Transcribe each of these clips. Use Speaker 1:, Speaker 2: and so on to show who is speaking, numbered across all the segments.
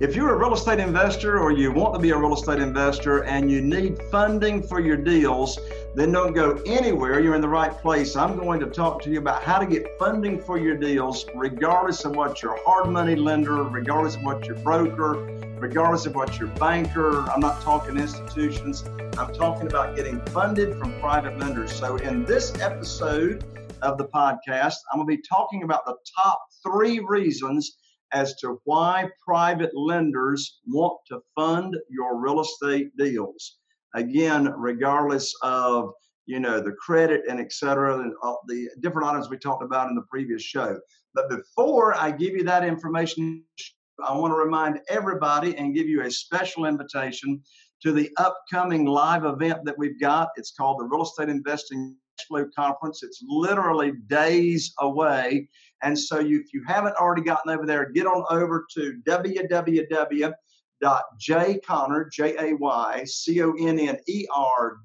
Speaker 1: If you're a real estate investor or you want to be a real estate investor and you need funding for your deals, then don't go anywhere. You're in the right place. I'm going to talk to you about how to get funding for your deals, regardless of what your hard money lender, regardless of what your broker, regardless of what your banker. I'm not talking institutions. I'm talking about getting funded from private lenders. So, in this episode of the podcast, I'm going to be talking about the top three reasons as to why private lenders want to fund your real estate deals. Again, regardless of you know the credit and et cetera, and the different items we talked about in the previous show. But before I give you that information, I want to remind everybody and give you a special invitation to the upcoming live event that we've got. It's called the Real Estate Investing Flow Conference. It's literally days away. And so if you haven't already gotten over there, get on over to www.jayconner, J-A-Y-C-O-N-N-E-R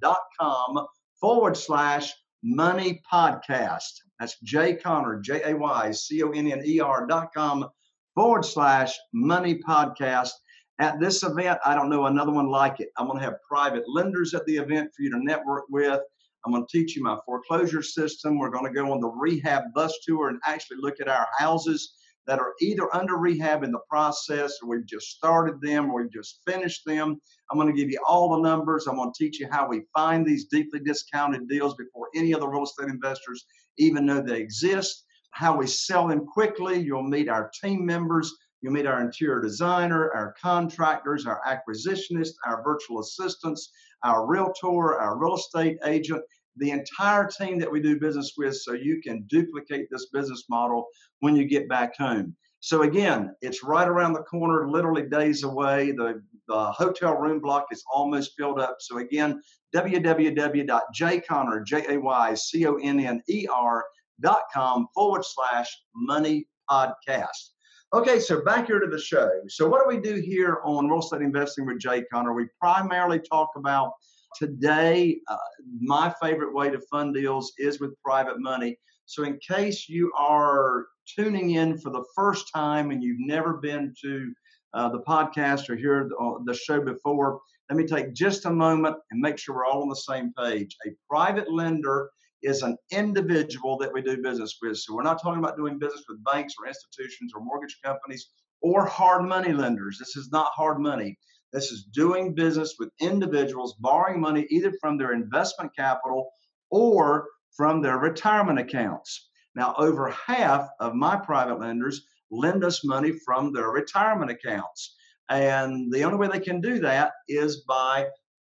Speaker 1: dot com forward slash money podcast. That's Jay Conner, J-A-Y-C-O-N-N-E-R dot com forward slash money podcast. At this event, I don't know another one like it. I'm going to have private lenders at the event for you to network with. I'm going to teach you my foreclosure system. We're going to go on the rehab bus tour and actually look at our houses that are either under rehab in the process or we've just started them or we've just finished them. I'm going to give you all the numbers. I'm going to teach you how we find these deeply discounted deals before any other real estate investors even know they exist, how we sell them quickly. You'll meet our team members. You'll meet our interior designer, our contractors, our acquisitionist, our virtual assistants, our realtor, our real estate agent, the entire team that we do business with so you can duplicate this business model when you get back home. So again, it's right around the corner, literally days away. The, the hotel room block is almost filled up. So again, www.jayconner, forward slash money podcast. Okay, so back here to the show. So what do we do here on real estate investing with Jay Conner? We primarily talk about today, uh, my favorite way to fund deals is with private money. So, in case you are tuning in for the first time and you've never been to uh, the podcast or heard the, the show before, let me take just a moment and make sure we're all on the same page. A private lender is an individual that we do business with. So, we're not talking about doing business with banks or institutions or mortgage companies or hard money lenders. This is not hard money. This is doing business with individuals borrowing money either from their investment capital or from their retirement accounts. Now, over half of my private lenders lend us money from their retirement accounts. And the only way they can do that is by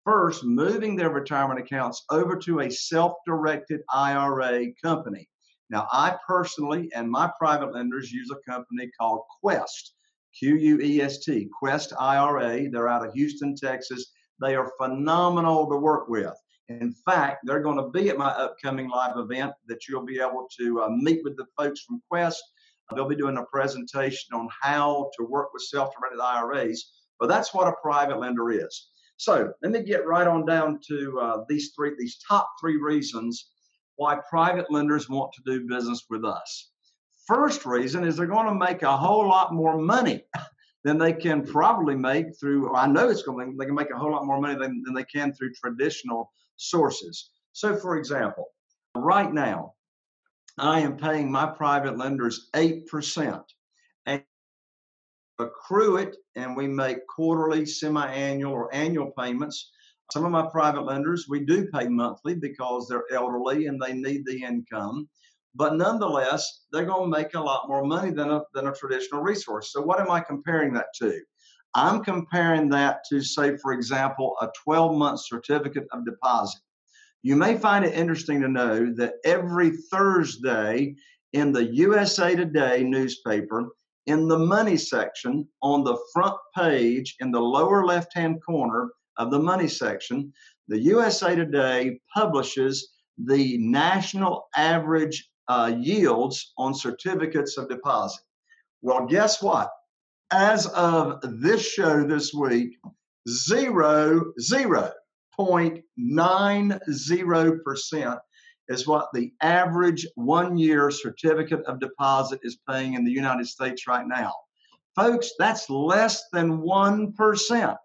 Speaker 1: first moving their retirement accounts over to a self directed IRA company. Now, I personally and my private lenders use a company called Quest, Q U E S T, Quest IRA. They're out of Houston, Texas. They are phenomenal to work with. In fact, they're going to be at my upcoming live event that you'll be able to uh, meet with the folks from Quest. They'll be doing a presentation on how to work with self directed IRAs. But that's what a private lender is. So let me get right on down to uh, these three, these top three reasons why private lenders want to do business with us. First reason is they're going to make a whole lot more money than they can probably make through. I know it's going to. They can make a whole lot more money than, than they can through traditional sources. So, for example, right now, I am paying my private lenders 8%. And accrue it, and we make quarterly, semi annual, or annual payments. Some of my private lenders, we do pay monthly because they're elderly and they need the income. But nonetheless, they're going to make a lot more money than a, than a traditional resource. So, what am I comparing that to? I'm comparing that to, say, for example, a 12 month certificate of deposit. You may find it interesting to know that every Thursday in the USA Today newspaper, in the money section on the front page in the lower left hand corner of the money section, the USA Today publishes the national average uh, yields on certificates of deposit. Well, guess what? as of this show this week, zero, zero point nine zero percent is what the average one year certificate of deposit is paying in the United States right now. Folks, that's less than 1%.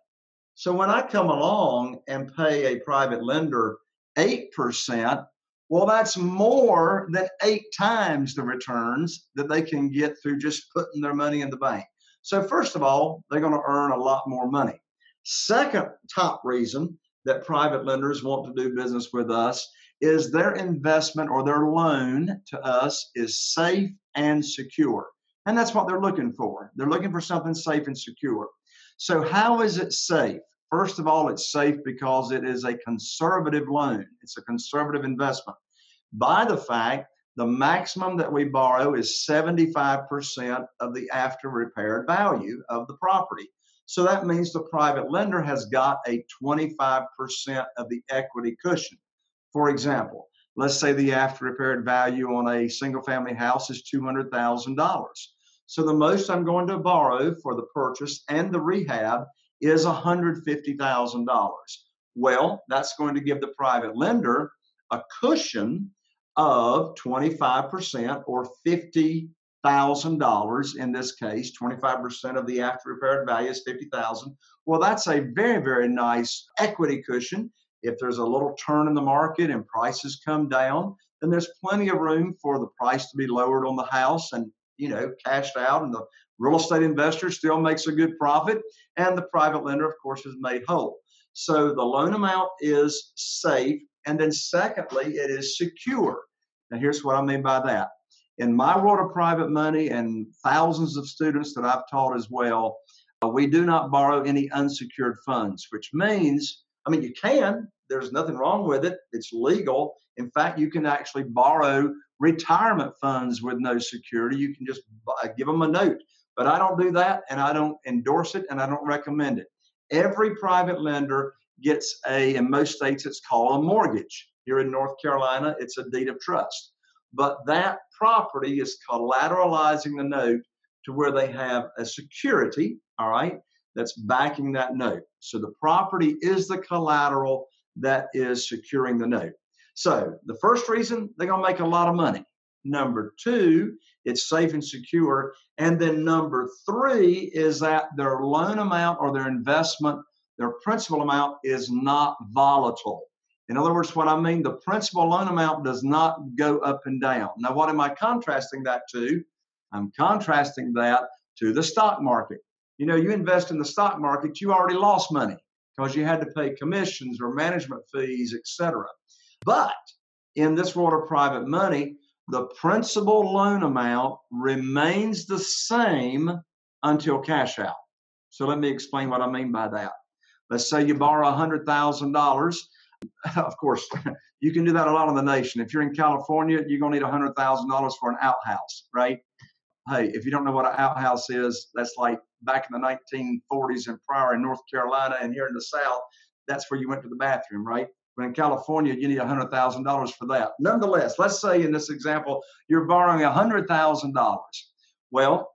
Speaker 1: So when I come along and pay a private lender 8%, well, that's more than eight times the returns that they can get through just putting their money in the bank. So, first of all, they're going to earn a lot more money. Second top reason that private lenders want to do business with us is their investment or their loan to us is safe and secure. And that's what they're looking for. They're looking for something safe and secure. So, how is it safe? First of all, it's safe because it is a conservative loan, it's a conservative investment. By the fact the maximum that we borrow is 75% of the after repaired value of the property. So that means the private lender has got a 25% of the equity cushion. For example, let's say the after repaired value on a single family house is $200,000. So the most I'm going to borrow for the purchase and the rehab is $150,000. Well, that's going to give the private lender a cushion of 25% or $50,000 in this case. 25% of the after repaired value is 50,000. Well, that's a very, very nice equity cushion. If there's a little turn in the market and prices come down, then there's plenty of room for the price to be lowered on the house and you know cashed out and the real estate investor still makes a good profit and the private lender of course is made whole so the loan amount is safe and then secondly it is secure now, here's what I mean by that. In my world of private money and thousands of students that I've taught as well, uh, we do not borrow any unsecured funds, which means, I mean, you can, there's nothing wrong with it, it's legal. In fact, you can actually borrow retirement funds with no security. You can just uh, give them a note. But I don't do that and I don't endorse it and I don't recommend it. Every private lender gets a, in most states, it's called a mortgage. Here in North Carolina, it's a deed of trust. But that property is collateralizing the note to where they have a security, all right, that's backing that note. So the property is the collateral that is securing the note. So the first reason they're going to make a lot of money. Number two, it's safe and secure. And then number three is that their loan amount or their investment, their principal amount is not volatile. In other words, what I mean, the principal loan amount does not go up and down. Now, what am I contrasting that to? I'm contrasting that to the stock market. You know, you invest in the stock market, you already lost money because you had to pay commissions or management fees, etc. But in this world of private money, the principal loan amount remains the same until cash out. So let me explain what I mean by that. Let's say you borrow $100,000. Of course, you can do that a lot in the nation. If you're in California, you're going to need $100,000 for an outhouse, right? Hey, if you don't know what an outhouse is, that's like back in the 1940s and prior in North Carolina and here in the South, that's where you went to the bathroom, right? But in California, you need $100,000 for that. Nonetheless, let's say in this example, you're borrowing $100,000. Well,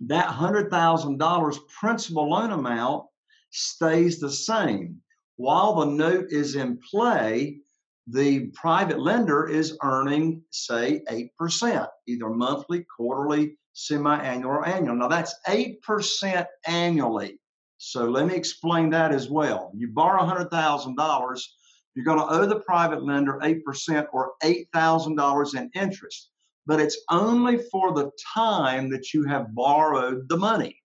Speaker 1: that $100,000 principal loan amount stays the same. While the note is in play, the private lender is earning, say, 8%, either monthly, quarterly, semi annual, or annual. Now, that's 8% annually. So let me explain that as well. You borrow $100,000, you're going to owe the private lender 8% or $8,000 in interest, but it's only for the time that you have borrowed the money.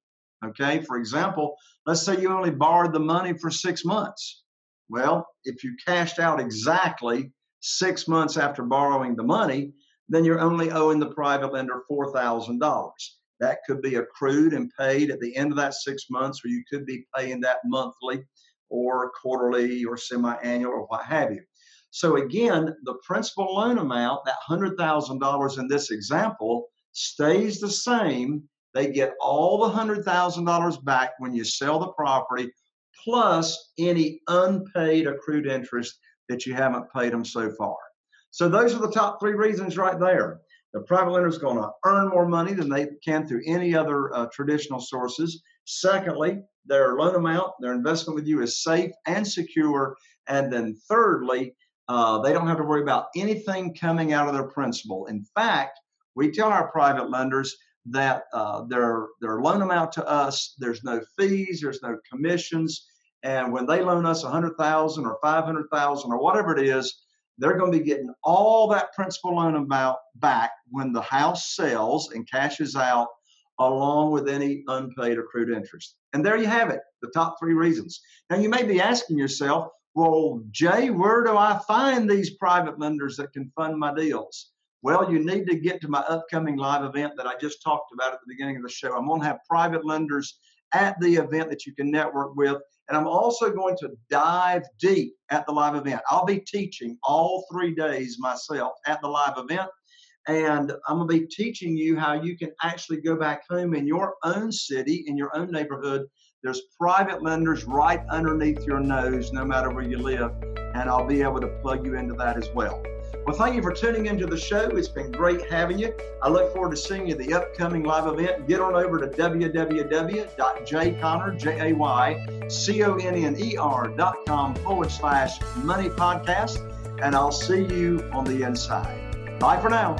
Speaker 1: Okay, for example, let's say you only borrowed the money for six months. Well, if you cashed out exactly six months after borrowing the money, then you're only owing the private lender $4,000. That could be accrued and paid at the end of that six months, or you could be paying that monthly or quarterly or semi annual or what have you. So, again, the principal loan amount, that $100,000 in this example, stays the same. They get all the $100,000 back when you sell the property, plus any unpaid accrued interest that you haven't paid them so far. So, those are the top three reasons right there. The private lender is going to earn more money than they can through any other uh, traditional sources. Secondly, their loan amount, their investment with you is safe and secure. And then thirdly, uh, they don't have to worry about anything coming out of their principal. In fact, we tell our private lenders that uh, their their loan amount to us, there's no fees, there's no commissions, and when they loan us a hundred thousand or five hundred thousand or whatever it is, they're going to be getting all that principal loan amount back when the house sells and cashes out along with any unpaid accrued interest. And there you have it, the top three reasons. Now, you may be asking yourself, well, Jay, where do I find these private lenders that can fund my deals? Well, you need to get to my upcoming live event that I just talked about at the beginning of the show. I'm going to have private lenders at the event that you can network with. And I'm also going to dive deep at the live event. I'll be teaching all three days myself at the live event. And I'm going to be teaching you how you can actually go back home in your own city, in your own neighborhood. There's private lenders right underneath your nose, no matter where you live. And I'll be able to plug you into that as well. Well, thank you for tuning into the show. It's been great having you. I look forward to seeing you at the upcoming live event. Get on over to www.jayconner.com forward slash money podcast, and I'll see you on the inside. Bye for now.